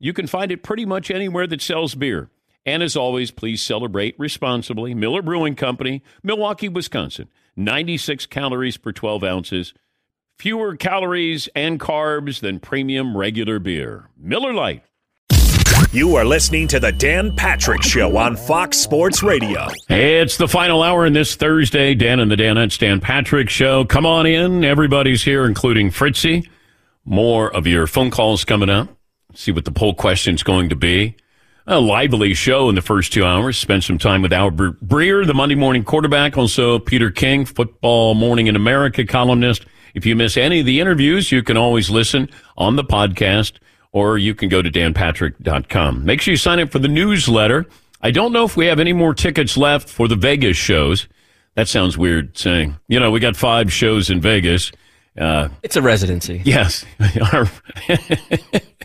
you can find it pretty much anywhere that sells beer. And as always, please celebrate responsibly. Miller Brewing Company, Milwaukee, Wisconsin. 96 calories per 12 ounces. Fewer calories and carbs than premium regular beer. Miller Lite. You are listening to the Dan Patrick Show on Fox Sports Radio. It's the final hour in this Thursday. Dan and the Danettes, Dan Patrick Show. Come on in. Everybody's here, including Fritzy. More of your phone calls coming up. See what the poll question's going to be. A lively show in the first two hours. Spend some time with Albert Breer, the Monday morning quarterback. Also, Peter King, Football Morning in America columnist. If you miss any of the interviews, you can always listen on the podcast or you can go to danpatrick.com. Make sure you sign up for the newsletter. I don't know if we have any more tickets left for the Vegas shows. That sounds weird saying, you know, we got five shows in Vegas. Uh, it's a residency. Yes.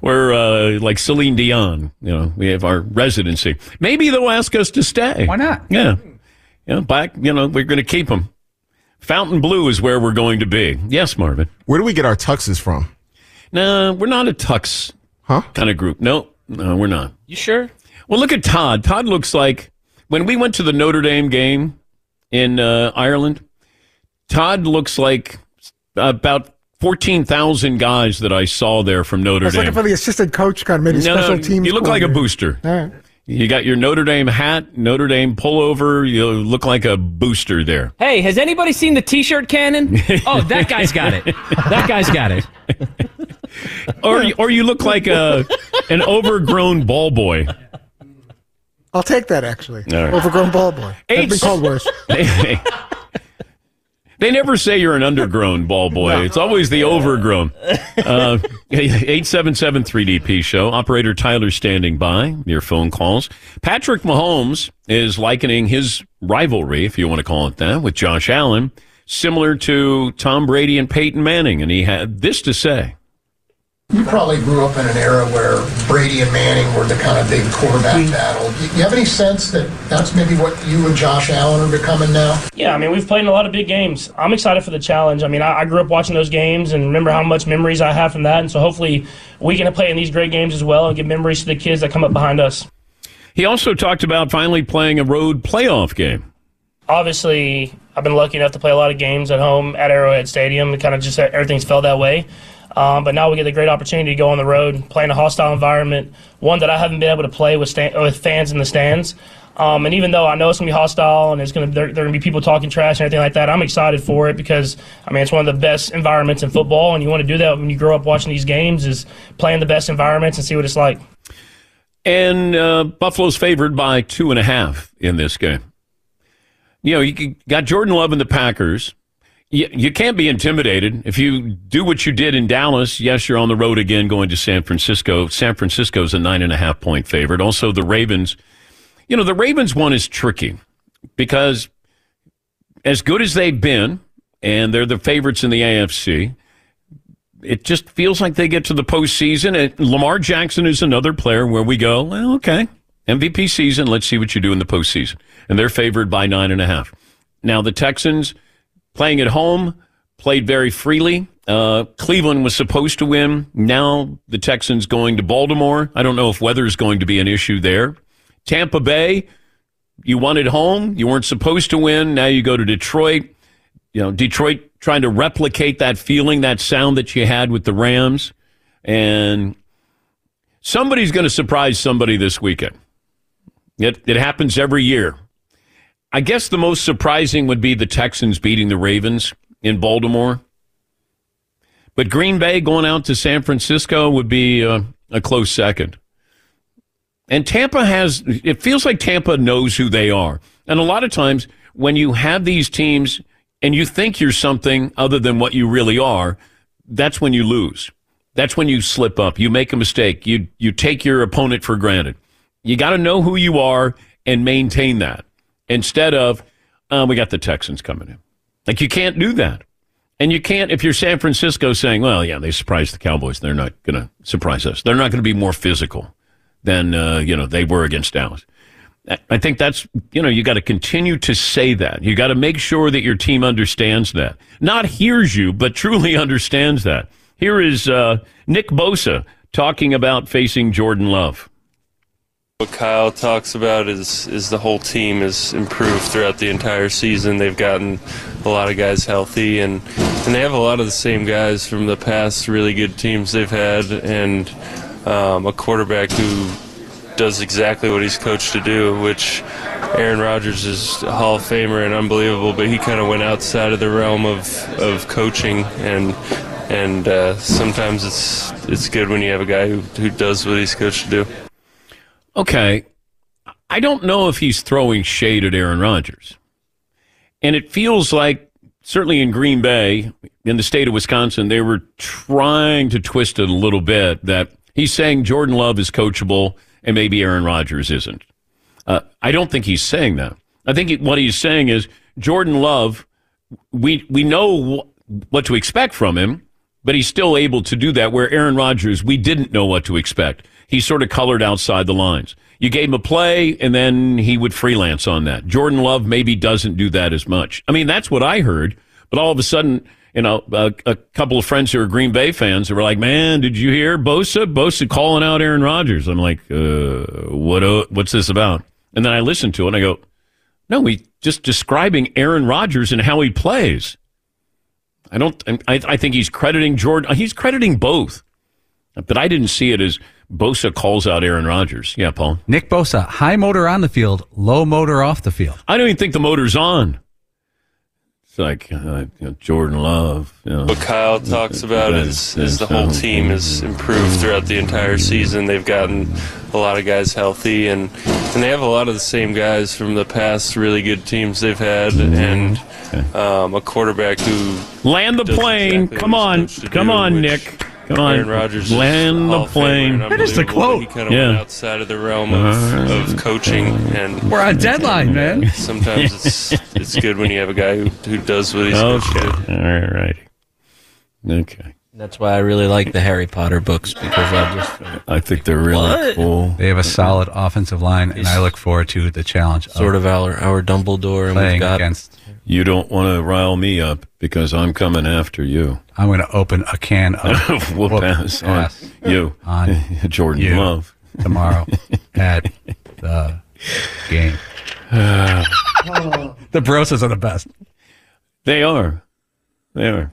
We're uh, like Celine Dion. You know, we have our residency. Maybe they'll ask us to stay. Why not? Yeah. Yeah, back, you know, we're going to keep them. Fontainebleau is where we're going to be. Yes, Marvin. Where do we get our tuxes from? No, we're not a tux huh? kind of group. No, no, we're not. You sure? Well, look at Todd. Todd looks like when we went to the Notre Dame game in uh, Ireland. Todd looks like about fourteen thousand guys that I saw there from Notre I was Dame. looking for the assistant coach, kind of maybe No, special no, teams. you look like a booster. All right. You got your Notre Dame hat, Notre Dame pullover. You look like a booster there. Hey, has anybody seen the T-shirt cannon? Oh, that guy's got it. That guy's got it. Or, or you look like a an overgrown ball boy. I'll take that actually. All right. Overgrown ball boy. I've Eight- been called worse. They, never say you're an undergrown ball boy. It's always the overgrown. Uh, 877-3DP show. Operator Tyler standing by. Your phone calls. Patrick Mahomes is likening his rivalry, if you want to call it that, with Josh Allen, similar to Tom Brady and Peyton Manning. And he had this to say. You probably grew up in an era where Brady and Manning were the kind of big quarterback mm-hmm. battle. You you have any sense that that's maybe what you and Josh Allen are becoming now? Yeah, I mean, we've played in a lot of big games. I'm excited for the challenge. I mean, I, I grew up watching those games and remember how much memories I have from that. And so hopefully we can play in these great games as well and give memories to the kids that come up behind us. He also talked about finally playing a road playoff game. Obviously, I've been lucky enough to play a lot of games at home at Arrowhead Stadium. It kind of just everything's felt that way. Um, but now we get the great opportunity to go on the road, play in a hostile environment, one that I haven't been able to play with sta- with fans in the stands. Um, and even though I know it's gonna be hostile and it's gonna there, there are gonna be people talking trash and everything like that, I'm excited for it because I mean it's one of the best environments in football, and you want to do that when you grow up watching these games is play in the best environments and see what it's like. And uh, Buffalo's favored by two and a half in this game. You know, you got Jordan Love and the Packers. You, can't be intimidated. If you do what you did in Dallas, yes, you're on the road again going to San Francisco. San Francisco's a nine and a half point favorite. Also, the Ravens. You know, the Ravens one is tricky because as good as they've been, and they're the favorites in the AFC, it just feels like they get to the postseason. And Lamar Jackson is another player where we go, well, okay, MVP season. Let's see what you do in the postseason. And they're favored by nine and a half. Now the Texans playing at home played very freely. Uh, Cleveland was supposed to win. Now the Texans going to Baltimore. I don't know if weather is going to be an issue there. Tampa Bay, you won at home. You weren't supposed to win. Now you go to Detroit. You know, Detroit trying to replicate that feeling, that sound that you had with the Rams. And Somebody's going to surprise somebody this weekend. It, it happens every year. I guess the most surprising would be the Texans beating the Ravens in Baltimore. But Green Bay going out to San Francisco would be uh, a close second. And Tampa has, it feels like Tampa knows who they are. And a lot of times when you have these teams and you think you're something other than what you really are, that's when you lose. That's when you slip up. You make a mistake. You, you take your opponent for granted. You got to know who you are and maintain that instead of, uh, we got the Texans coming in. Like you can't do that. And you can't, if you're San Francisco saying, well, yeah, they surprised the Cowboys, they're not going to surprise us. They're not going to be more physical than, uh, you know, they were against Dallas. I think that's, you know, you got to continue to say that. You got to make sure that your team understands that. Not hears you, but truly understands that. Here is uh, Nick Bosa talking about facing Jordan Love. What Kyle talks about is is the whole team has improved throughout the entire season. They've gotten a lot of guys healthy, and and they have a lot of the same guys from the past really good teams they've had, and um, a quarterback who does exactly what he's coached to do, which Aaron Rodgers is a Hall of Famer and unbelievable, but he kind of went outside of the realm of, of coaching and and uh, sometimes it's it's good when you have a guy who, who does what he's coached to do. Okay. I don't know if he's throwing shade at Aaron Rodgers. And it feels like, certainly in Green Bay, in the state of Wisconsin, they were trying to twist it a little bit that he's saying Jordan Love is coachable and maybe Aaron Rodgers isn't. Uh, I don't think he's saying that. I think what he's saying is Jordan Love, we, we know what to expect from him, but he's still able to do that where Aaron Rodgers, we didn't know what to expect he sort of colored outside the lines. You gave him a play, and then he would freelance on that. Jordan Love maybe doesn't do that as much. I mean, that's what I heard. But all of a sudden, you know, a, a couple of friends who are Green Bay fans were like, "Man, did you hear Bosa? Bosa calling out Aaron Rodgers." I'm like, uh, "What? Uh, what's this about?" And then I listened to it, and I go, "No, he's just describing Aaron Rodgers and how he plays." I don't. I, I think he's crediting Jordan. He's crediting both, but I didn't see it as Bosa calls out Aaron Rodgers. Yeah, Paul. Nick Bosa, high motor on the field, low motor off the field. I don't even think the motor's on. It's like uh, you know, Jordan Love. You know. What Kyle talks about is, is the whole team has improved throughout the entire season. They've gotten a lot of guys healthy, and, and they have a lot of the same guys from the past really good teams they've had, and um, a quarterback who land the plane. Exactly Come on, come do, on, Nick. Come on, Aaron Rodgers land the plane. That is the quote. He kind of yeah. went outside of the realm of, uh, of coaching, and we're on deadline, man. Sometimes it's it's good when you have a guy who, who does what he's okay. supposed to do. All right, right. Okay. That's why I really like the Harry Potter books because I just I think they're really what? cool. They have a solid offensive line, and I look forward to the challenge. Sort of, of our our Dumbledore, and we've got against you don't want to rile me up because I'm coming after you. I'm going to open a can of whoop ass on you, on Jordan you Love tomorrow at the game. the Brosas are the best. They are. They are.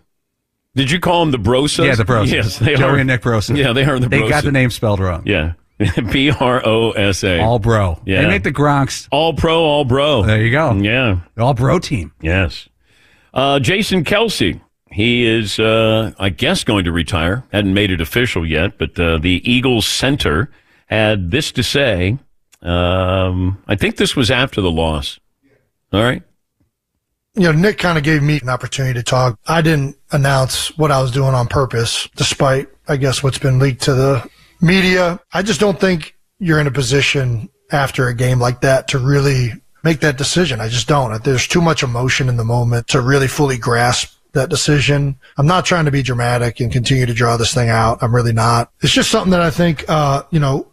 Did you call them the Brosas? Yeah, the Brosas. Yes, they Joey are. and Nick Brosa. Yeah, they are the. They Brosas. got the name spelled wrong. Yeah. B R O S A. All bro. Yeah. They make the Gronks. All pro, all bro. There you go. Yeah. All bro team. Yes. Uh, Jason Kelce. He is, uh, I guess, going to retire. Hadn't made it official yet, but uh, the Eagles center had this to say. Um, I think this was after the loss. All right. You know, Nick kind of gave me an opportunity to talk. I didn't announce what I was doing on purpose, despite, I guess, what's been leaked to the media. I just don't think you're in a position after a game like that to really make that decision. I just don't. There's too much emotion in the moment to really fully grasp that decision. I'm not trying to be dramatic and continue to draw this thing out. I'm really not. It's just something that I think, uh, you know,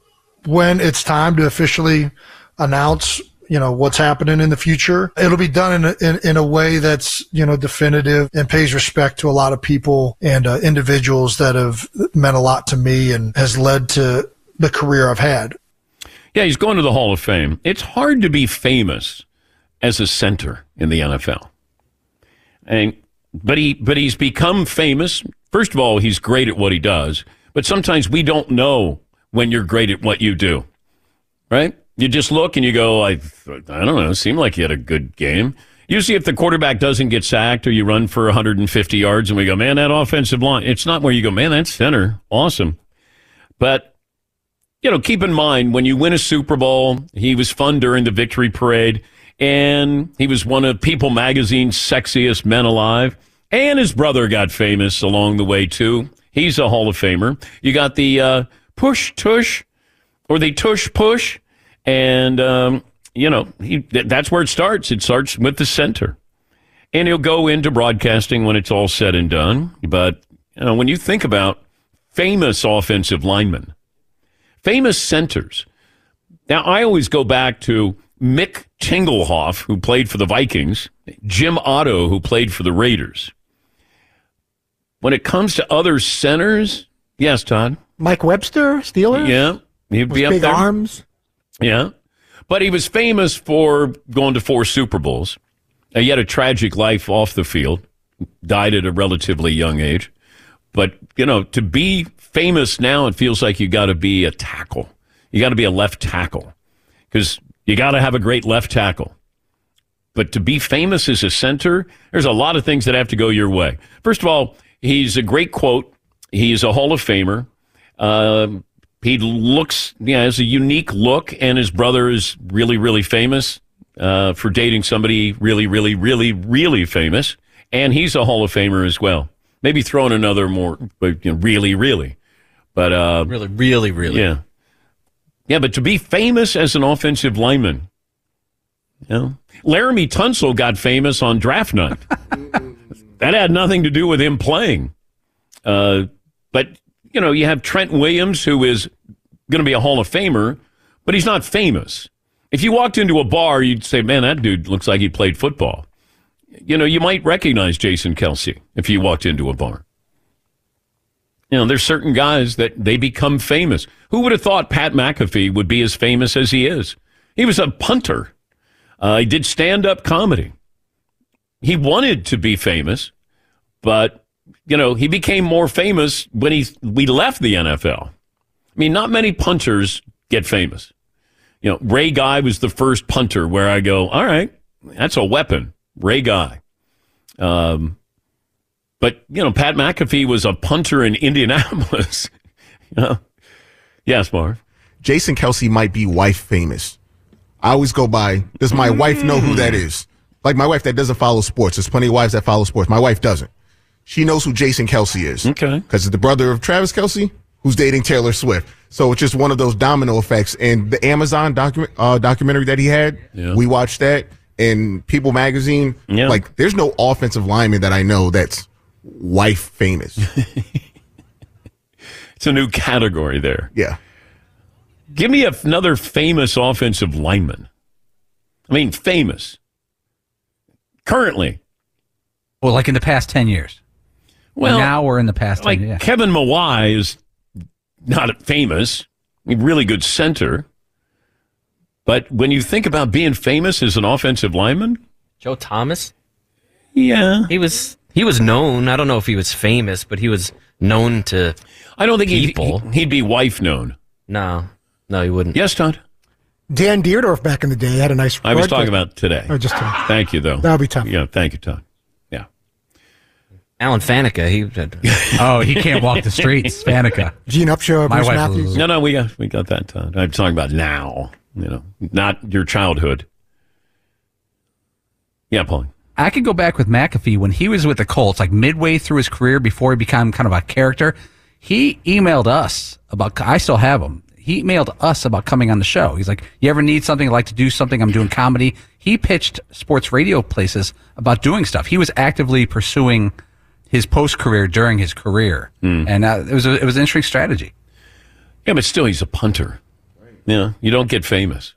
when it's time to officially announce you know what's happening in the future. It'll be done in a, in, in a way that's you know definitive and pays respect to a lot of people and uh, individuals that have meant a lot to me and has led to the career I've had. Yeah, he's going to the Hall of Fame. It's hard to be famous as a center in the NFL, and but he but he's become famous. First of all, he's great at what he does, but sometimes we don't know when you're great at what you do, right? You just look and you go, I, I don't know, seemed like he had a good game. Usually, if the quarterback doesn't get sacked or you run for 150 yards and we go, man, that offensive line, it's not where you go, man, that's center. Awesome. But, you know, keep in mind when you win a Super Bowl, he was fun during the victory parade and he was one of People magazine's sexiest men alive. And his brother got famous along the way, too. He's a Hall of Famer. You got the uh, push tush or the tush push. And, um, you know, he, that's where it starts. It starts with the center. And he'll go into broadcasting when it's all said and done. But, you know, when you think about famous offensive linemen, famous centers. Now, I always go back to Mick Tingelhoff, who played for the Vikings, Jim Otto, who played for the Raiders. When it comes to other centers, yes, Todd. Mike Webster, Steelers. Yeah, he'd be up big there. arms. Yeah, but he was famous for going to four Super Bowls. Uh, he had a tragic life off the field. Died at a relatively young age. But you know, to be famous now, it feels like you got to be a tackle. You got to be a left tackle because you got to have a great left tackle. But to be famous as a center, there's a lot of things that have to go your way. First of all, he's a great quote. He's a Hall of Famer. Um, he looks, yeah, has a unique look, and his brother is really, really famous uh, for dating somebody really, really, really, really famous. And he's a Hall of Famer as well. Maybe throw in another more, but you know, really, really. But uh, Really, really, really. yeah. Yeah, but to be famous as an offensive lineman, you know, Laremy Tunsil got famous on draft night. that had nothing to do with him playing. Uh, but, you know, you have Trent Williams, who is going to be a Hall of Famer, but he's not famous. If you walked into a bar, you'd say, man, that dude looks like he played football. You know, you might recognize Jason Kelce if you walked into a bar. You know, there's certain guys that they become famous. Who would have thought Pat McAfee would be as famous as he is? He was a punter. Uh, he did stand up comedy. He wanted to be famous, but, you know, he became more famous when he, we left the NFL. I mean, not many punters get famous. You know, Ray Guy was the first punter where I go, all right, that's a weapon. Ray Guy. Um, but, you know, Pat McAfee was a punter in Indianapolis. you know? Yes, Marv. Jason Kelce might be wife famous. I always go by, does my wife know who that is? Like my wife that doesn't follow sports. There's plenty of wives that follow sports. My wife doesn't. She knows who Jason Kelce is. Okay. Because it's the brother of Travis Kelce, who's dating Taylor Swift. So it's just one of those domino effects. And the Amazon document, uh, documentary that he had, Yeah. we watched that. in People Magazine, Yeah. like there's no offensive lineman that I know that's wife famous. It's a new category there. yeah. Give me another famous offensive lineman. I mean, famous. Currently. Well, like in the past 10 years. Well, now or in the past like years. Kevin Mawae is not famous, really good center. But when you think about being famous as an offensive lineman, Joe Thomas. yeah, He was he was known. I don't know if he was famous, but he was known to. I don't think he'd, he'd be wife known. No, no, he wouldn't. Yes, Todd. Dan Dierdorf back in the day had a nice. I was broadcast- talking about today. Oh, just him. Thank you, though. That'll be tough. Yeah, thank you, Todd. Yeah. Alan Faneca. He had, Oh, he can't walk the streets. Faneca. Gene Upshaw, My Bruce wife Matthews. No, no, we got we got that. Todd. I'm talking about now. You know, not your childhood. Yeah, Paul. I could go back with McAfee when he was with the Colts, like midway through his career before he became kind of a character. He emailed us about, I still have him. He emailed us about coming on the show. He's like, You ever need something? I'd like to do something? I'm doing comedy. He pitched sports radio places about doing stuff. He was actively pursuing his post career during his career. And uh, it, was a, it was an interesting strategy. Yeah, but still, he's a punter. Yeah, you don't get famous.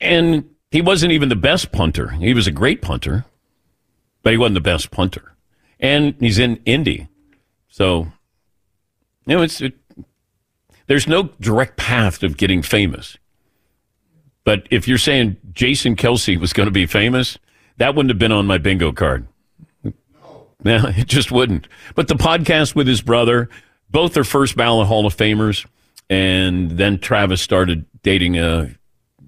And he wasn't even the best punter. He was a great punter, but he wasn't the best punter. And he's in Indy, so you know it's it, there's no direct path of getting famous. But if you're saying Jason Kelce was going to be famous, that wouldn't have been on my bingo card. No, it just wouldn't. But the podcast with his brother, both are first ballot Hall of Famers. and then Travis started dating uh,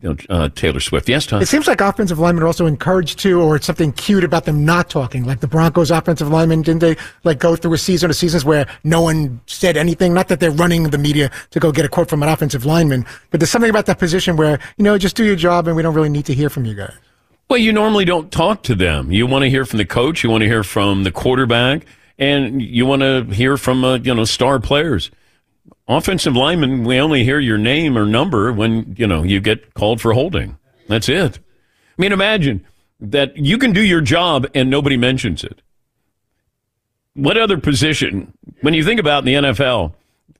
you know, uh, Taylor Swift. Yes, Tom. It seems like offensive linemen are also encouraged to, or it's something cute about them not talking. Like the Broncos offensive linemen, didn't they like go through a season of seasons where no one said anything? Not that they're running the media to go get a quote from an offensive lineman, but there's something about that position where, you know, just do your job and we don't really need to hear from you guys. Well, you normally don't talk to them. You want to hear from the coach. You want to hear from the quarterback, and you want to hear from uh, you know star players. Offensive linemen, we only hear your name or number when you know you get called for holding. That's it. I mean, imagine that you can do your job and nobody mentions it. What other position, when you think about in the NFL,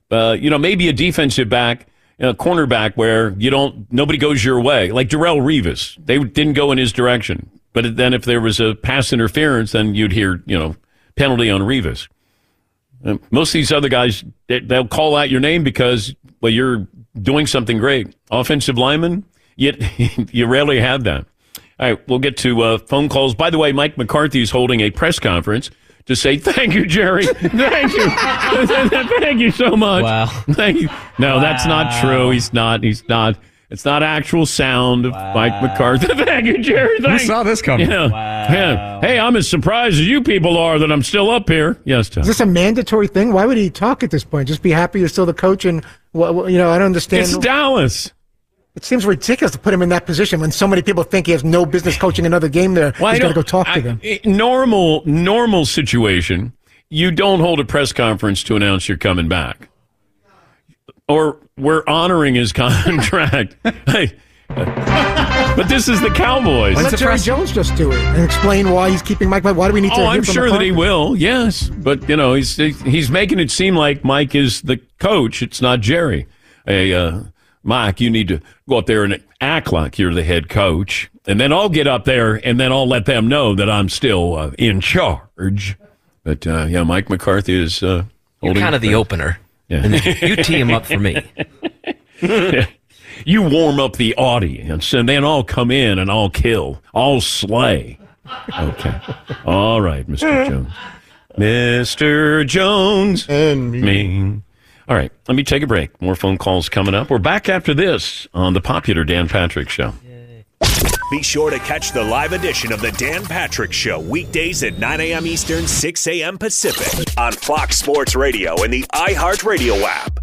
uh, you know, maybe a defensive back, a cornerback where you don't, nobody goes your way, like Darrelle Revis. They didn't go in his direction. But then if there was a pass interference, then you'd hear, you know, penalty on Revis. Most of these other guys, they, they'll call out your name because, well, you're doing something great. Offensive lineman, yet you rarely have that. All right, we'll get to uh, phone calls. By the way, Mike McCarthy is holding a press conference to say thank you, Jerry. thank you, thank you so much. Wow. Thank you. No, that's not true. He's not. He's not. It's not actual sound of Mike McCarthy. thank you, Jerry. Who Thank saw this coming? Yeah. Yeah. Hey, I'm as surprised as you people are that I'm still up here. Yes, Tom. Is this a mandatory thing? Why would he talk at this point? Just be happy you're still the coach and, well, well, you know, I don't understand. It's Dallas. It seems ridiculous to put him in that position when so many people think he has no business coaching another game there. Well, I He's got to go talk I- to them. normal, normal situation, you don't hold a press conference to announce you're coming back, or we're honoring his contract. hey, but this is the Cowboys. Let Jerry Jones just do it and explain why he's keeping Mike. Why do we need to? Oh, I'm sure that he will. Yes, but you know, he's he's making it seem like Mike is the coach. It's not Jerry. A uh, Mike, you need to go up there and act like you're the head coach, and then I'll get up there and then I'll let them know that I'm still uh, in charge. But uh, yeah, Mike McCarthy is uh, You're kind of the opener. Yeah. And you tee him up for me. you warm up the audience, and then I'll come in and I'll kill, I'll slay. Okay, all right, Mr. Jones, Mr. Jones, and me. All right, let me take a break. More phone calls coming up. We're back after this on the popular Dan Patrick Show. Be sure to catch the live edition of the Dan Patrick Show weekdays at 9 a.m. Eastern, 6 a.m. Pacific on Fox Sports Radio and the iHeartRadio app.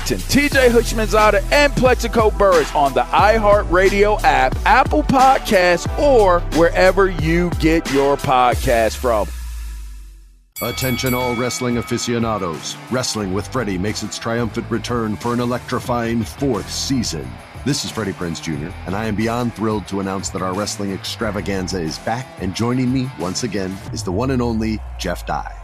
TJ Houshmandzadeh, and Plaxico Burress on the iHeartRadio app, Apple Podcasts, or wherever you get your podcast from. Attention, all wrestling aficionados. Wrestling with Freddie makes its triumphant return for an electrifying fourth season. This is Freddie Prinze Jr., and I am beyond thrilled to announce that our wrestling extravaganza is back, and joining me once again is the one and only Jeff Dye.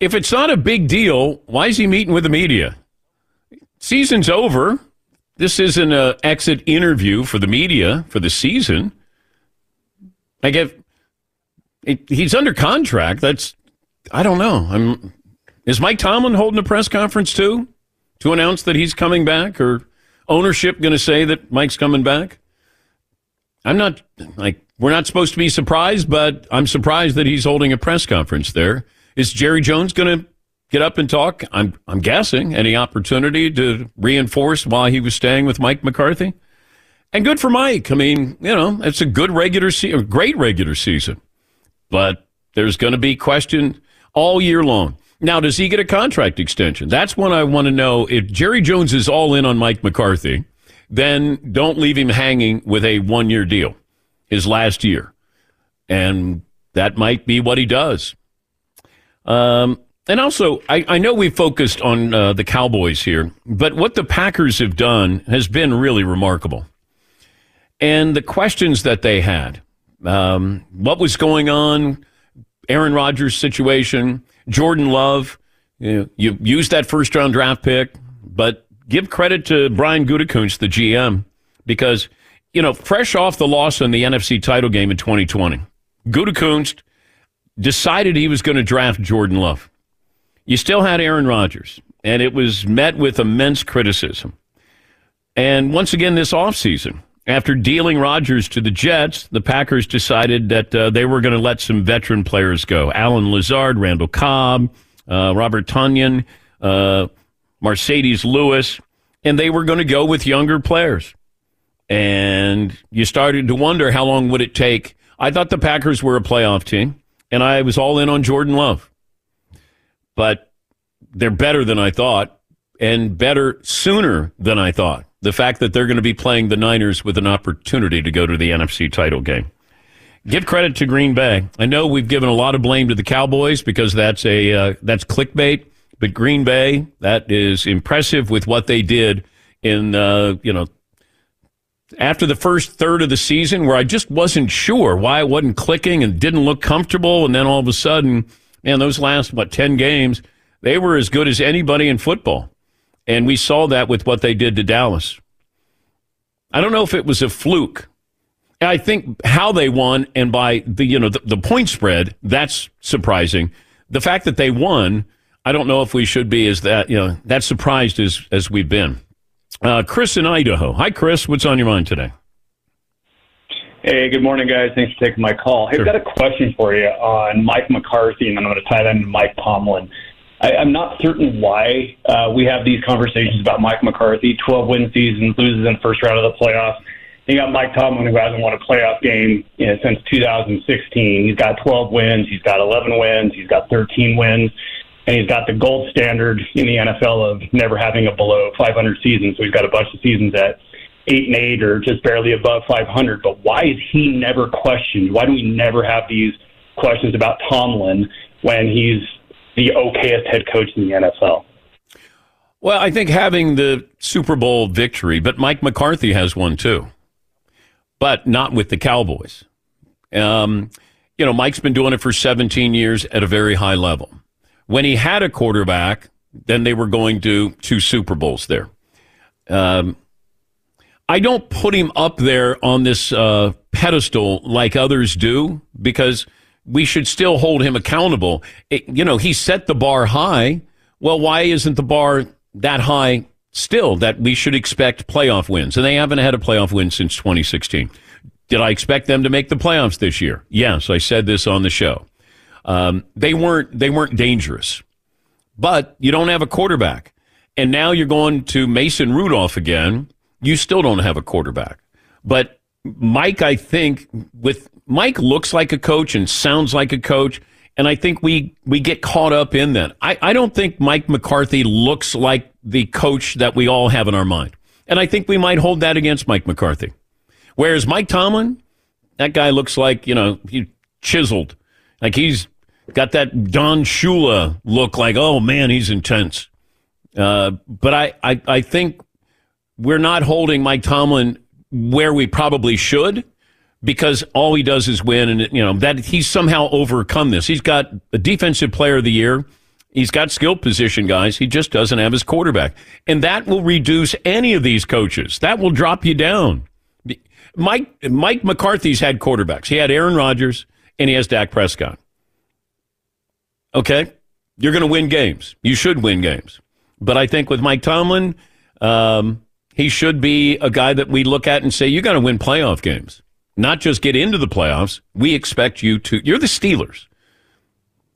If it's not a big deal, why is he meeting with the media? Season's over. This isn't an uh, exit interview for the media for the season. I it, he's under contract. That's I don't know. I'm is Mike Tomlin holding a press conference too to announce that he's coming back, or ownership going to say that Mike's coming back? I'm not like we're not supposed to be surprised, but I'm surprised that he's holding a press conference there. Is Jerry Jones going to get up and talk? I'm I'm guessing any opportunity to reinforce why he was staying with Mike McCarthy. And good for Mike. I mean, you know, it's a good regular season, great regular season. But there's going to be question all year long. Now, does he get a contract extension? That's when I want to know. If Jerry Jones is all in on Mike McCarthy, then don't leave him hanging with a one year deal, his last year. And that might be what he does. Um, and also, I, I know we focused on uh, the Cowboys here, but what the Packers have done has been really remarkable and the questions that they had. Um, what was going on? Aaron Rodgers' situation, Jordan Love. You, know, you used that first round draft pick, but give credit to Brian Gutekunst, the GM, because you know, fresh off the loss in the NFC title game in 2020, Gutekunst decided he was going to draft Jordan Love. You still had Aaron Rodgers, and it was met with immense criticism. And once again, this offseason, after dealing Rodgers to the Jets, the Packers decided that uh, they were going to let some veteran players go. Allen Lazard, Randall Cobb, uh, Robert Tonyan, uh, Marcedes Lewis, and they were going to go with younger players. And you started to wonder how long would it take. I thought the Packers were a playoff team, and I was all in on Jordan Love. But they're better than I thought, and better sooner than I thought the fact that they're going to be playing the Niners with an opportunity to go to the NFC title game. Give credit to Green Bay. I know we've given a lot of blame to the Cowboys because that's a uh, that's clickbait, but Green Bay that is impressive with what they did in uh, you know after the first third of the season where I just wasn't sure why it wasn't clicking and didn't look comfortable and then all of a sudden man those last what 10 games they were as good as anybody in football. And we saw that with what they did to Dallas. I don't know if it was a fluke. I think how they won and by the you know the, the point spread that's surprising. The fact that they won, I don't know if we should be as that you know that surprised as as we've been. Uh, Chris in Idaho. Hi, Chris. What's on your mind today? Hey, good morning, guys. Thanks for taking my call. Hey, sure. I've got a question for you on Mike McCarthy, and then I'm going to tie that into Mike Tomlin. I, I'm not certain why uh, we have these conversations about Mike McCarthy. 12 win season, loses in the first round of the playoffs. You got Mike Tomlin, who hasn't won a playoff game you know, since 2016. He's got 12 wins. He's got 11 wins. He's got 13 wins. And he's got the gold standard in the NFL of never having a below 500 season. So he's got a bunch of seasons at eight and eight or just barely above 500. But why is he never questioned? Why do we never have these questions about Tomlin when he's the okayest head coach in the NFL? Well, I think having the Super Bowl victory, but Mike McCarthy has one too, but not with the Cowboys. Um, you know, Mike's been doing it for 17 years at a very high level. When he had a quarterback, then they were going to two Super Bowls there. Um, I don't put him up there on this uh, pedestal like others do because we should still hold him accountable. It, you know, he set the bar high. Well, why isn't the bar that high still that we should expect playoff wins? And they haven't had a playoff win since 2016. Did I expect them to make the playoffs this year? Yes, I said this on the show. Um, they weren't they weren't dangerous, but you don't have a quarterback, and now you're going to Mason Rudolph again. You still don't have a quarterback, but Mike, I think with Mike looks like a coach and sounds like a coach, and I think we we get caught up in that. I, I don't think Mike McCarthy looks like the coach that we all have in our mind, and I think we might hold that against Mike McCarthy. Whereas Mike Tomlin, that guy looks like you know he chiseled, like he's got that Don Shula look. Like oh man, he's intense. Uh, but I, I I think we're not holding Mike Tomlin where we probably should because all he does is win and you know that he's somehow overcome this. He's got a defensive player of the year. He's got skill position guys. He just doesn't have his quarterback. And that will reduce any of these coaches. That will drop you down. Mike Mike McCarthy's had quarterbacks. He had Aaron Rodgers and he has Dak Prescott. Okay? You're going to win games. You should win games. But I think with Mike Tomlin, um, he should be a guy that we look at and say, you got to win playoff games, not just get into the playoffs. We expect you to, you're the Steelers.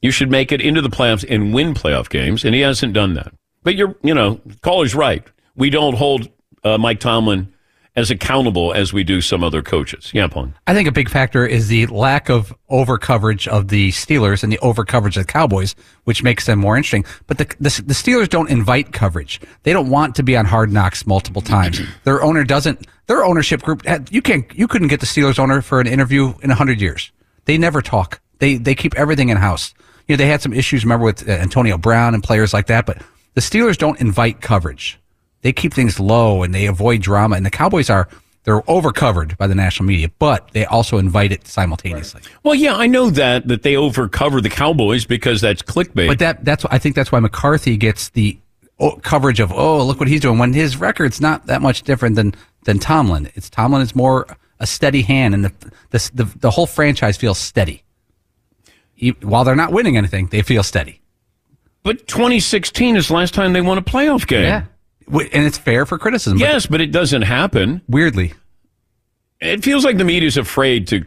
You should make it into the playoffs and win playoff games. And he hasn't done that. But you're, you know, caller's right. We don't hold uh, Mike Tomlin as accountable as we do some other coaches. Yeah, Paul. I think a big factor is the lack of over coverage of the Steelers and the over coverage of the Cowboys, which makes them more interesting. But the, the, the Steelers don't invite coverage. They don't want to be on hard knocks multiple times. their owner doesn't, their ownership group, you can't, you couldn't get the Steelers owner for an interview in a hundred years. They never talk. They, they keep everything in house. You know, they had some issues, remember, with uh, Antonio Brown and players like that, but the Steelers don't invite coverage they keep things low and they avoid drama. And the Cowboys are they're overcovered by the national media, but they also invite it simultaneously. Right. Well, yeah, I know that that they overcover the Cowboys because that's clickbait. But that that's I think that's why McCarthy gets the oh, coverage of oh look what he's doing when his record's not that much different than than Tomlin. It's Tomlin is more a steady hand, and the the the, the whole franchise feels steady. While they're not winning anything, they feel steady. But 2016 is the last time they won a playoff game. Yeah. And it's fair for criticism. Yes, but, but it doesn't happen. Weirdly. It feels like the media's afraid to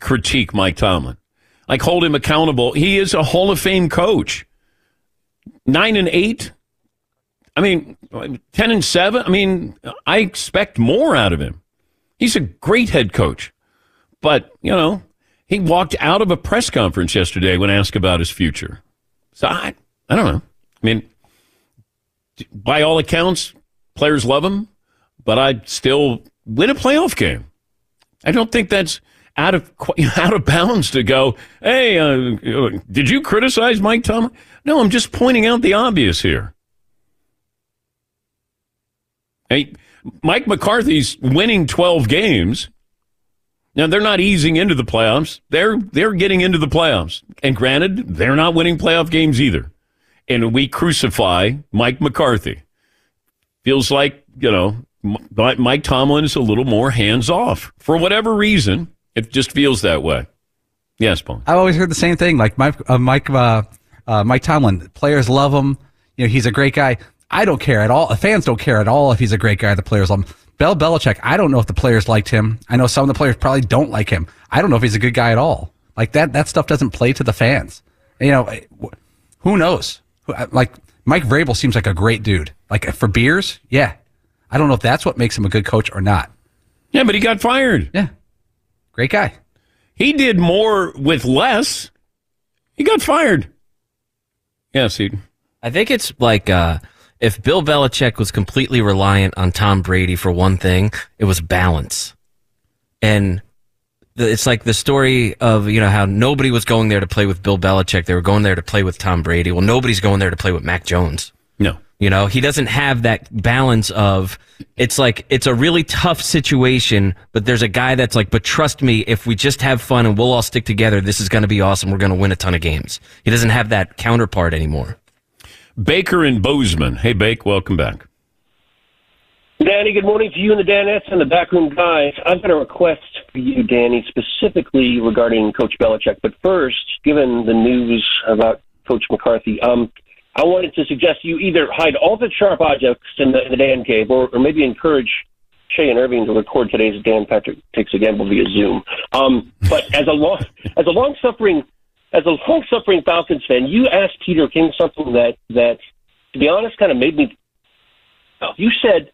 critique Mike Tomlin. Like hold him accountable. He is a Hall of Fame coach. Nine and eight. I mean, ten and seven. I mean, I expect more out of him. He's a great head coach. But, you know, he walked out of a press conference yesterday when asked about his future. So I I don't know. I mean, by all accounts, players love him, but I'd still win a playoff game. I don't think that's out of out of bounds to go. Hey, uh, did you criticize Mike Tomlin? No, I'm just pointing out the obvious here. Hey, Mike McCarthy's winning 12 games. Now they're not easing into the playoffs. They're they're getting into the playoffs. And granted, they're not winning playoff games either and we crucify Mike McCarthy. Feels like, you know, Mike Tomlin is a little more hands off for whatever reason. It just feels that way. Yes, Paul. I've always heard the same thing. Like Mike, uh, Mike, uh, uh, Mike Tomlin, players love him. You know, he's a great guy. I don't care at all. The fans don't care at all if he's a great guy. The players love him. Bill Belichick, I don't know if the players liked him. I know some of the players probably don't like him. I don't know if he's a good guy at all. Like that, that stuff doesn't play to the fans. You know, who knows? Like Mike Vrabel seems like a great dude. Like for beers, yeah. I don't know if that's what makes him a good coach or not. Yeah, but he got fired. Yeah. Great guy. He did more with less. He got fired. Yeah, see. I think it's like uh, if Bill Belichick was completely reliant on Tom Brady for one thing, it was balance. And the, it's like the story of you know how nobody was going there to play with Bill Belichick. They were going there to play with Tom Brady. Well, nobody's going there to play with Mac Jones. No. You know, he doesn't have that balance of it's like it's a really tough situation, but there's a guy that's like, but trust me, if we just have fun and we'll all stick together, this is going to be awesome. We're going to win a ton of games. He doesn't have that counterpart anymore. Baker and Bozeman. Hey, Bake, welcome back. Danny, good morning to you and the Danettes and the backroom guys. I've got a request you, Danny, specifically regarding Coach Belichick. But first, given the news about Coach McCarthy, um, I wanted to suggest you either hide all the sharp objects in the, in the Dan cave or, or maybe encourage Shay and Irving to record today's Dan Patrick Takes a Gamble via Zoom. Um, but as a long, as a long suffering, as a long suffering Falcons fan, you asked Peter King something that, that, to be honest, kind of made me, you said,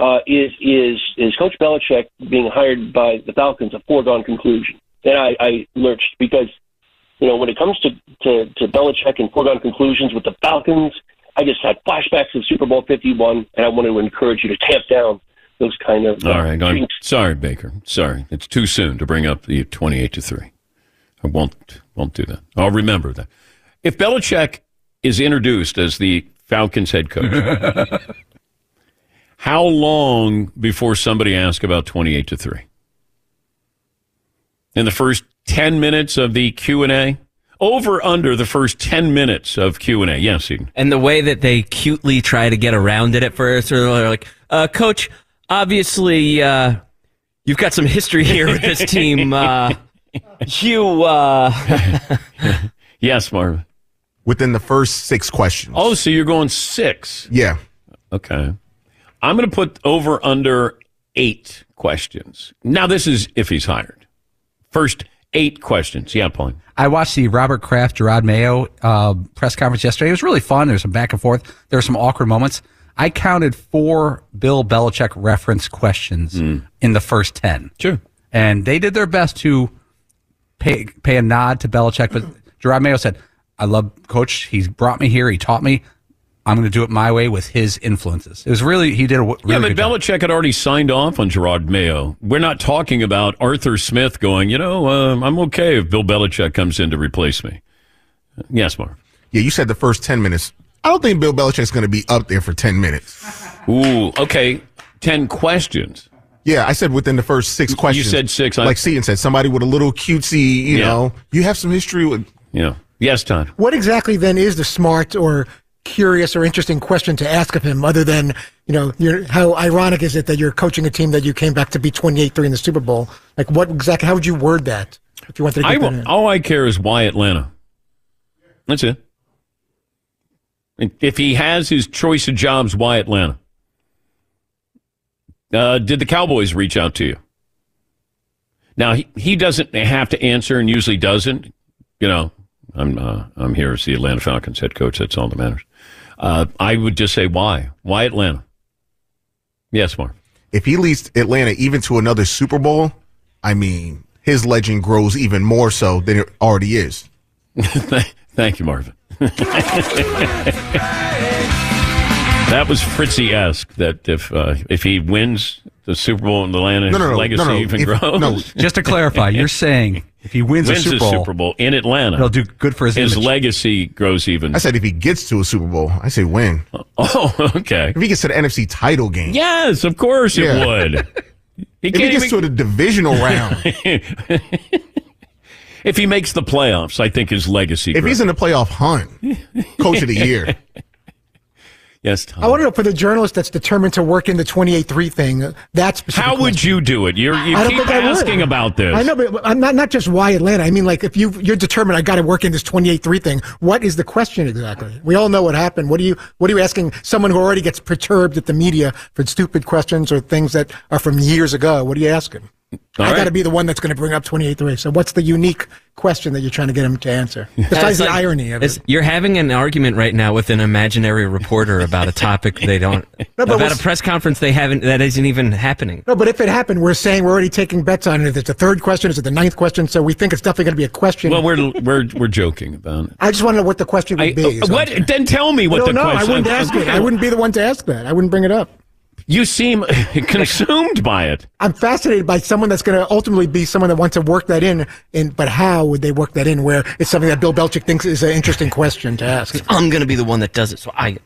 uh, is is is Coach Belichick being hired by the Falcons a foregone conclusion? And I, I lurched because you know when it comes to, to to Belichick and foregone conclusions with the Falcons, I just had flashbacks of Super Bowl Fifty One, and I wanted to encourage you to tamp down those kind of. All right, I'm sorry, Baker. Sorry, it's too soon to bring up the twenty-eight to three. I won't won't do that. I'll remember that. If Belichick is introduced as the Falcons head coach. How long before somebody asks about 28 to 3? In the first 10 minutes of the Q&A? Over under the first 10 minutes of Q&A. Yes, Eden. And the way that they cutely try to get around it at first, or they're like, uh, Coach, obviously, uh, you've got some history here with this team. Uh, you, uh... yes, Marvin. Within the first six questions. Oh, so you're going six? Yeah. Okay. I'm going to put over under eight questions. Now, this is if he's hired. First eight questions. Yeah, Paul. I watched the Robert Kraft, Jerod Mayo uh, press conference yesterday. It was really fun. There was some back and forth. There were some awkward moments. I counted four Bill Belichick reference questions Hmm. in the first 10. Sure. And they did their best to pay, pay a nod to Belichick. But Jerod Mayo said, I love Coach. He's brought me here. He taught me. I'm going to do it my way with his influences. It was really, he did a w- really yeah, but good job. Belichick had already signed off on Jerod Mayo. We're not talking about Arthur Smith going, you know, um, I'm okay if Bill Belichick comes in to replace me. Yes, Marv. Yeah, you said the first 10 minutes. I don't think Bill Belichick's going to be up there for 10 minutes. Ooh, okay. 10 questions. Yeah, I said within the first six questions. You said six. I- Like Seton said, somebody with a little cutesy, you Yeah. know, you have some history with. Yeah. Yes, Todd. What exactly then is the smart or curious or interesting question to ask of him, other than you know, you're, how ironic is it that you're coaching a team that you came back to be 28-3 in the Super Bowl? Like, what exactly? How would you word that if you wanted to I, get that in? all I care is why Atlanta. That's it. If he has his choice of jobs, why Atlanta? Uh, did the Cowboys reach out to you? Now he, he doesn't have to answer, and usually doesn't. You know, I'm uh, I'm here as the Atlanta Falcons head coach. That's all that matters. Uh, I would just say why? Why Atlanta? Yes, Mark. If he leads Atlanta even to another Super Bowl, I mean, his legend grows even more so than it already is. Thank you, Marvin. that was Fritzy esque. That if uh, if he wins the Super Bowl in Atlanta, No, no, his no, legacy no, no. even If- grows. no, just to clarify, you're saying if he wins, wins a Super Bowl, Super Bowl in Atlanta, he'll do good for his, his image. legacy grows even. I said if he gets to a Super Bowl, I say win. Oh, okay. If he gets to the NFC title game. Yes, of course it would. He if he gets even- to the divisional round, if he makes the playoffs, I think his legacy. if grows. he's in the playoff hunt, coach of the year. Yes, Tom. I want to know for the journalist that's determined to work in the 28-3 thing, uh, that's that specific How would you do it? You're, you I don't keep asking about this. I know, but I'm not not just why Atlanta. I mean, like if you you're determined, I got to work in this 28-3 thing. What is the question exactly? We all know what happened. What are you What are you asking someone who already gets perturbed at the media for stupid questions or things that are from years ago? What are you asking? All I right. got to be the one that's going to bring up 28-3. So what's the unique question that you're trying to get him to answer? Besides It's the like- irony of it. You're having an argument right now with an imaginary reporter about a topic they don't No, but about a press conference they haven't that isn't even happening. No, but if it happened, we're saying we're already taking bets on it. Is it. If the third question, is it the ninth question? So we think it's definitely going to be a question. Well, we're we're we're joking about it. I just want to know what the question would be. Uh, what? Then tell me what don't the know. question. I wouldn't ask it. I wouldn't be the one to ask that. I wouldn't bring it up. You seem consumed by it. I'm fascinated by someone that's going to ultimately be someone that wants to work that in. In but how would they work that in? Where it's something that Bill Belichick thinks is an interesting question to ask. I'm going to be the one that does it. So I.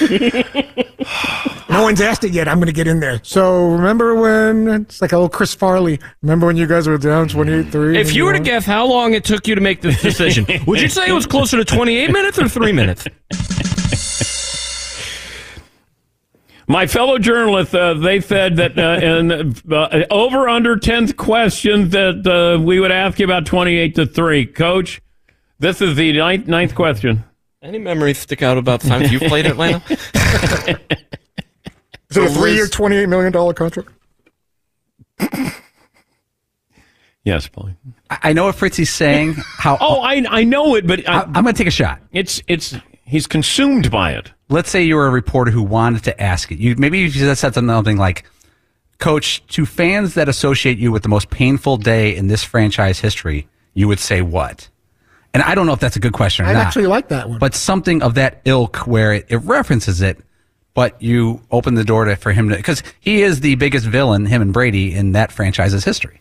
no one's asked it yet. I'm going to get in there. So remember when it's like old Chris Farley? Remember when you guys were down 28-3? If you were to guess how long it took you to make this decision, would you say it was closer to 28 minutes or three minutes? My fellow journalists, uh, they said that uh, in uh, over under 10th question that uh, we would ask you about 28 to 3. Coach, this is the ninth, ninth question. Any memories stick out about the times you've played Atlanta? Is it a three-year, $28 million contract? Yes, Paulie. I I know what Fritzy's saying. How? Oh, I I know it, but I, I'm going to take a shot. it's it's he's consumed by it. Let's say you were a reporter who wanted to ask it. You maybe you just said something like, "Coach, to fans that associate you with the most painful day in this franchise history, you would say what?" And I don't know if that's a good question or I not. actually like that one. but something of that ilk where it, it references it, but you open the door to, for him to because he is the biggest villain, him and Brady, in that franchise's history.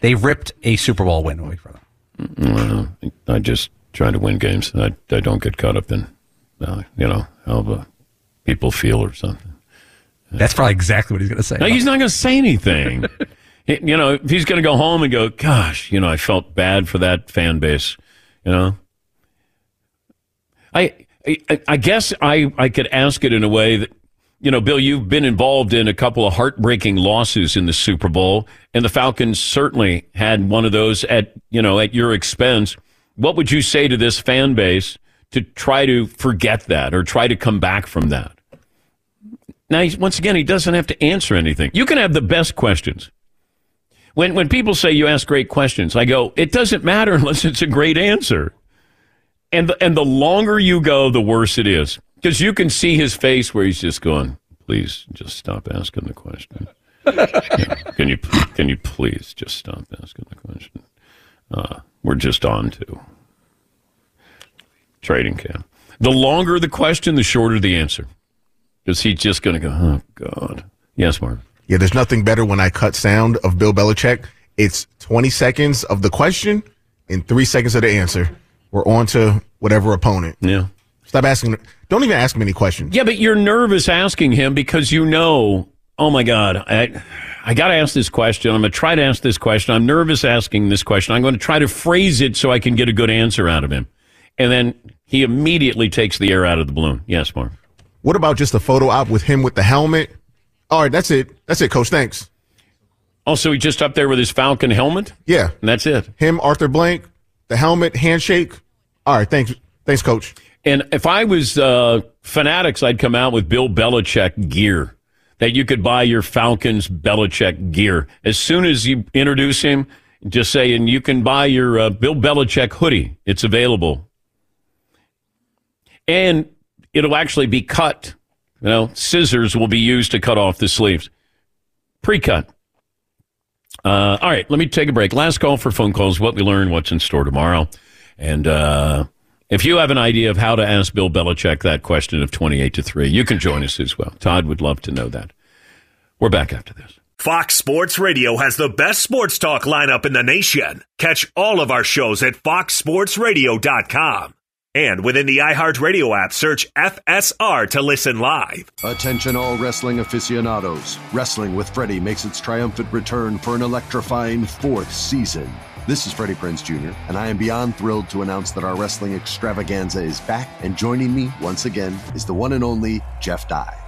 They ripped a Super Bowl win away from them. Well, I just try to win games. I, I don't get caught up in, uh, you know, how the people feel or something. That's probably exactly what he's going to say. No, he's not going to say anything. He- you know, if he's going to go home and go, gosh, you know, I felt bad for that fan base, you know. I, I, I guess I, I could ask it in a way that, you know, Bill, you've been involved in a couple of heartbreaking losses in the Super Bowl, and the Falcons certainly had one of those at, you know, at your expense. What would you say to this fan base to try to forget that or try to come back from that? Now, once again, he doesn't have to answer anything. You can have the best questions. When, when people say you ask great questions, I go, it doesn't matter unless it's a great answer. And the, and the longer you go, the worse it is. Because you can see his face where he's just going, please just stop asking the question. Can you can you please just stop asking the question? Uh, we're just on to trading camp. The longer the question, the shorter the answer. Because he's just going to go, oh, God. Yes, Mark. Yeah, there's nothing better when I cut sound of Bill Belichick. It's 20 seconds of the question and three seconds of the answer. We're on to whatever opponent. Yeah. Stop asking. Don't even ask him any questions. Yeah, but you're nervous asking him because you know, oh my God, I, I got to ask this question. I'm going to try to ask this question. I'm nervous asking this question. I'm going to try to phrase it so I can get a good answer out of him. And then he immediately takes the air out of the balloon. Yes, Mark. What about just a photo op with him with the helmet? All right, that's it. That's it, coach. Thanks. Also, he just up there with his Falcon helmet? Yeah. And that's it. Him, Arthur Blank, the helmet, handshake. All right, thanks. Thanks, coach. And if I was uh, Fanatics, I'd come out with Bill Belichick gear that you could buy your Falcons Belichick gear. As soon as you introduce him, just say, and you can buy your uh, Bill Belichick hoodie. It's available. And it'll actually be cut. You know, scissors will be used to cut off the sleeves. Pre cut. Uh, all right, let me take a break. Last call for phone calls. What we learn, what's in store tomorrow. And uh, if you have an idea of how to ask Bill Belichick that question of 28 to 3, you can join us as well. Todd would love to know that. We're back after this. Fox Sports Radio has the best sports talk lineup in the nation. Catch all of our shows at foxsportsradio.com. And within the iHeartRadio app, search FSR to listen live. Attention, all wrestling aficionados. Wrestling with Freddie makes its triumphant return for an electrifying fourth season. This is Freddie Prinze Jr., and I am beyond thrilled to announce that our wrestling extravaganza is back, and joining me once again is the one and only Jeff Dye.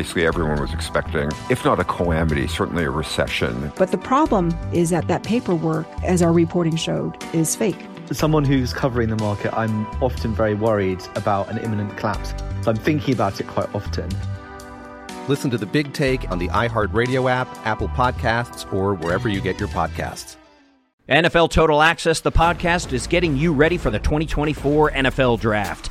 Basically, everyone was expecting, if not a calamity, certainly a recession. But the problem is that that paperwork, as our reporting showed, is fake. As someone who's covering the market, I'm often very worried about an imminent collapse. So I'm thinking about it quite often. Listen to the big take on the iHeartRadio app, Apple Podcasts, or wherever you get your podcasts. NFL Total Access, the podcast, is getting you ready for the 2024 NFL Draft.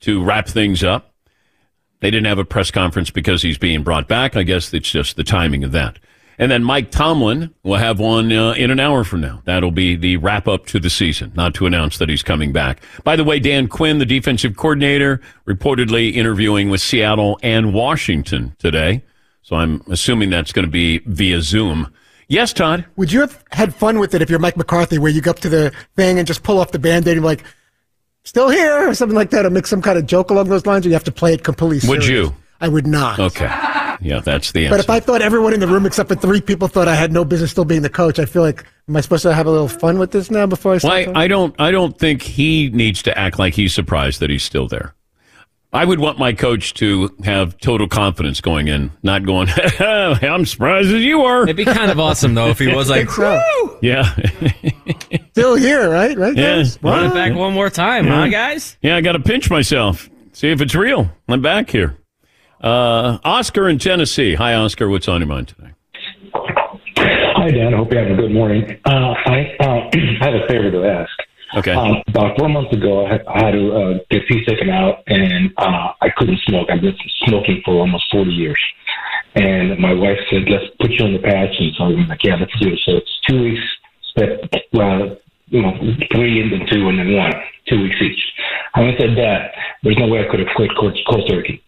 to wrap things up. They didn't have a press conference because he's being brought back. I guess it's just the timing of that. And then Mike Tomlin will have one uh, in an hour from now. That'll be the wrap up to the season, not to announce that he's coming back. By the way, Dan Quinn, the defensive coordinator, reportedly interviewing with Seattle and Washington today. So I'm assuming that's going to be via Zoom. Yes, Todd. Would you have had fun with it if you're Mike McCarthy, where you go up to the thing and just pull off the band-aid and be like, still here, or something like that, or make some kind of joke along those lines, or you have to play it completely serious? Would you? I would not. Okay. Yeah, that's the answer. But if I thought everyone in the room except for three people thought I had no business still being the coach, I feel like am I supposed to have a little fun with this now before I start? Well, I, I don't. I don't think he needs to act like he's surprised that he's still there. I would want my coach to have total confidence going in, not going, I'm surprised as you are. It'd be kind of awesome, though, if he was like, so. yeah. Still here, right? Right, Yes. guys? run it What? back one more time, Yeah. huh, guys? Yeah, I got to pinch myself, see if it's real. I'm back here. Uh, Oscar in Tennessee. Hi, Oscar. What's on your mind today? Hi, Dan. I hope you're having a good morning. Uh, I, uh, I have a favor to ask. Okay. Um, about four months ago, I had, I had to uh, get teeth taken out, and uh, I couldn't smoke. I've been smoking for almost 40 years. And my wife said, let's put you on the patch. And so I'm like, yeah, let's do it. So it's two weeks, step, well, you know, three and then two and then one, two weeks each. Having said that, there's no way I could have quit cold, cold turkey.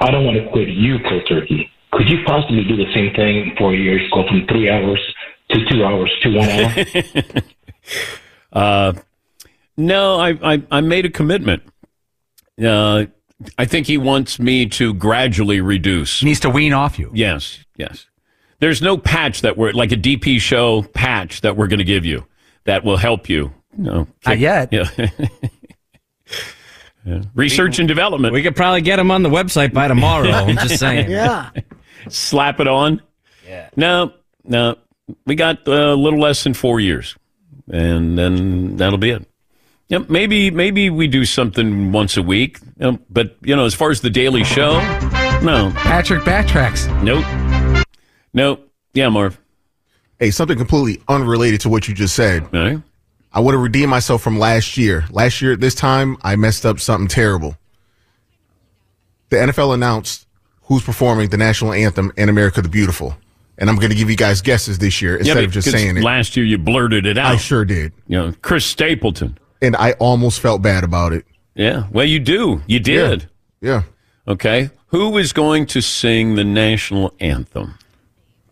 I don't want to quit you cold turkey. Could you possibly do the same thing in four years, go from three hours to two hours to one hour? Uh, no, I, I, I made a commitment. Uh, I think he wants me to gradually reduce. He needs to wean off you. Yes, yes. There's no patch that we're like a DP show patch that we're going to give you that will help you. No, Not yet. Yeah. Yeah. Research and development. We could probably get them on the website by tomorrow. I'm just saying. Yeah. Slap it on. Yeah. No, no. We got uh, a little less than four years, and then that'll be it. Yep, maybe maybe we do something once a week, um, but you know, as far as the daily show, no. Patrick backtracks. Nope. Nope. Yeah, Marv. Hey, something completely unrelated to what you just said. All right. I want to redeem myself from last year. Last year at this time, I messed up something terrible. The NFL announced who's performing the national anthem in America the Beautiful. And I'm going to give you guys guesses this year instead yeah, of just saying it. Last year you blurted it out. I sure did. You know, Chris Stapleton. And I almost felt bad about it. Yeah. Well, you do. You did. Yeah. Okay. Who is going to sing the national anthem?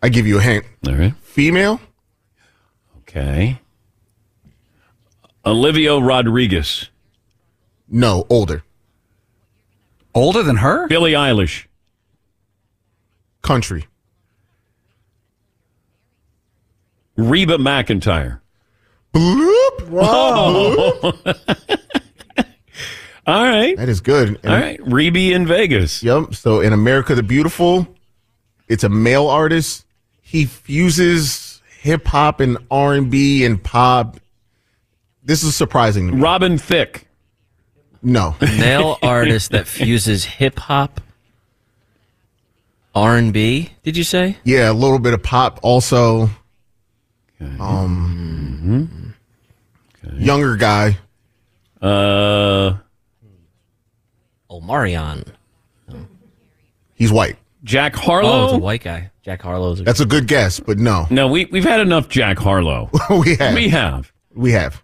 I give you a hint. All right. Female? Okay. Olivia Rodriguez. No, older. Older than her? Billie Eilish. Country. Reba McEntire. Bloop. Wow. All right. That is good. All right. Reby in Vegas. Yep. So in America the Beautiful, it's a male artist. He fuses hip hop and R and B and pop. This is surprising to me. Robin Thicke. No. Male artist that fuses hip hop, R and B. Did you say? Yeah, a little bit of pop. Also, um, younger guy. Uh, Oh, Marion. He's white. Jack Oh, Harlow. it's a white guy. Jack Harlow's. A- That's a good guess, but no. no, we we've had enough Jack Harlow. we have. We have We have.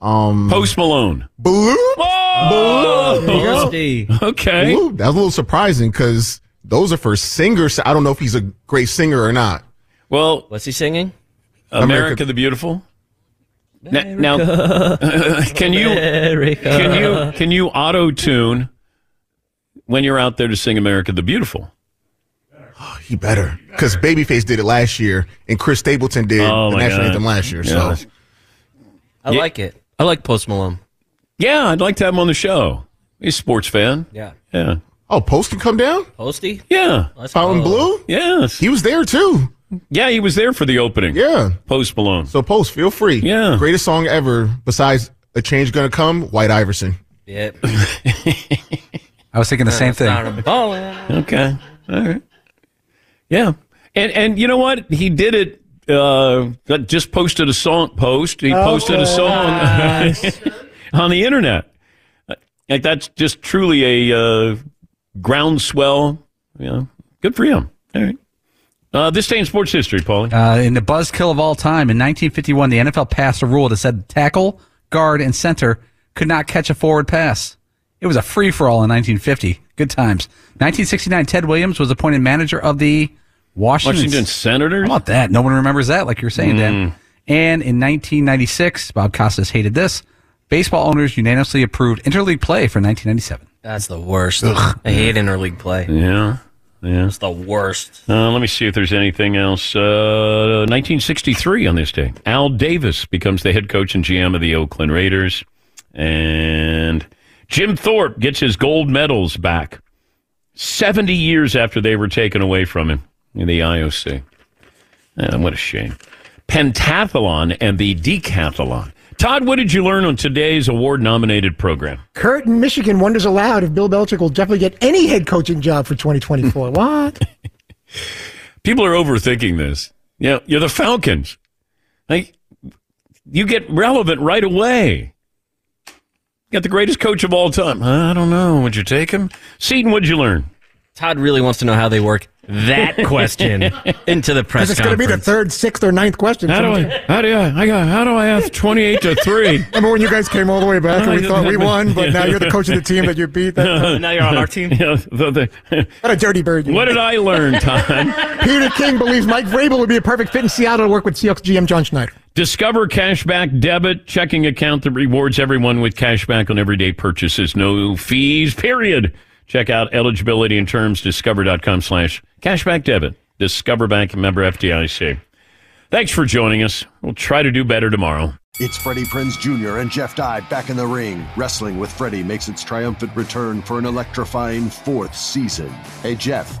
Um, Post Malone. Blue. Oh, Nasty. okay. Blue. That was a little surprising because those are for singers. I don't know if he's a great singer or not. Well, What's he singing? America, America- the Beautiful. N- Now, can you America. can you can you auto tune when you're out there to sing America the Beautiful? He better because Babyface did it last year, and Chris Stapleton did Oh, the national God. anthem last year. Yeah. So I like it. I like Post Malone. Yeah, I'd like to have him on the show. He's a sports fan. Yeah. Yeah. Oh, Post can come down? Posty? Yeah. Let's Fountain go. Blue? Yes. He was there too. Yeah, he was there for the opening. Yeah. Post Malone. So Post, feel free. Yeah. Greatest song ever besides A Change Gonna Come, White Iverson. Yep. I was thinking the same thing. Okay. All right. Yeah. And and you know what? He did it uh just posted a song post. He posted a song on the internet. Like that's just truly a uh, groundswell. You know, good for him. All right. Uh, this day in sports history, Paulie. Uh, in the buzzkill of all time, in 1951, the NFL passed a rule that said tackle, guard, and center could not catch a forward pass. It was a free for all in 1950. Good times. 1969, Ted Williams was appointed manager of the Washington, Washington Senators. How about that? No one remembers that, like you're saying, Dan. And in 1996, Bob Costas hated this. Baseball owners unanimously approved interleague play for 1997. That's the worst. I hate interleague play. Yeah. Yeah. It's the worst. Uh, let me see if there's anything else. Uh, 1963 on this day. Al Davis becomes the head coach and GM of the Oakland Raiders. And Jim Thorpe gets his gold medals back 70 years after they were taken away from him in the IOC. Uh, what a shame. Pentathlon and the decathlon. Todd, what did you learn on today's award nominated program? Kurt in Michigan wonders aloud if Bill Belichick will definitely get any head coaching job for 2024. what? People are overthinking this. Yeah, you're the Falcons. Like, you get relevant right away. Got the greatest coach of all time. I don't know. Would you take him? Seton, what'd you learn? Todd really wants to know how they work that question into the press Because it's going to be the third, sixth, or ninth question. How do I? How do I? I got. How do I ask twenty-eight to three? Remember when you guys came all the way back and we thought we won, but now you're the coach of the team that you beat. That now you're on our team. Yeah, the- the- what a dirty bird! You what did I learn, Todd? Peter King believes Mike Vrabel would be a perfect fit in Seattle to work with Seahawks GM John Schneider. Discover Cashback Debit checking account that rewards everyone with cashback on everyday purchases. No fees, period. Check out eligibility and terms, discover.com slash cashback debit. Discover Bank member FDIC. Thanks for joining us. We'll try to do better tomorrow. It's Freddie Prinze Jr. and Jeff Dye back in the ring. Wrestling with Freddie makes its triumphant return for an electrifying fourth season. Hey, Jeff,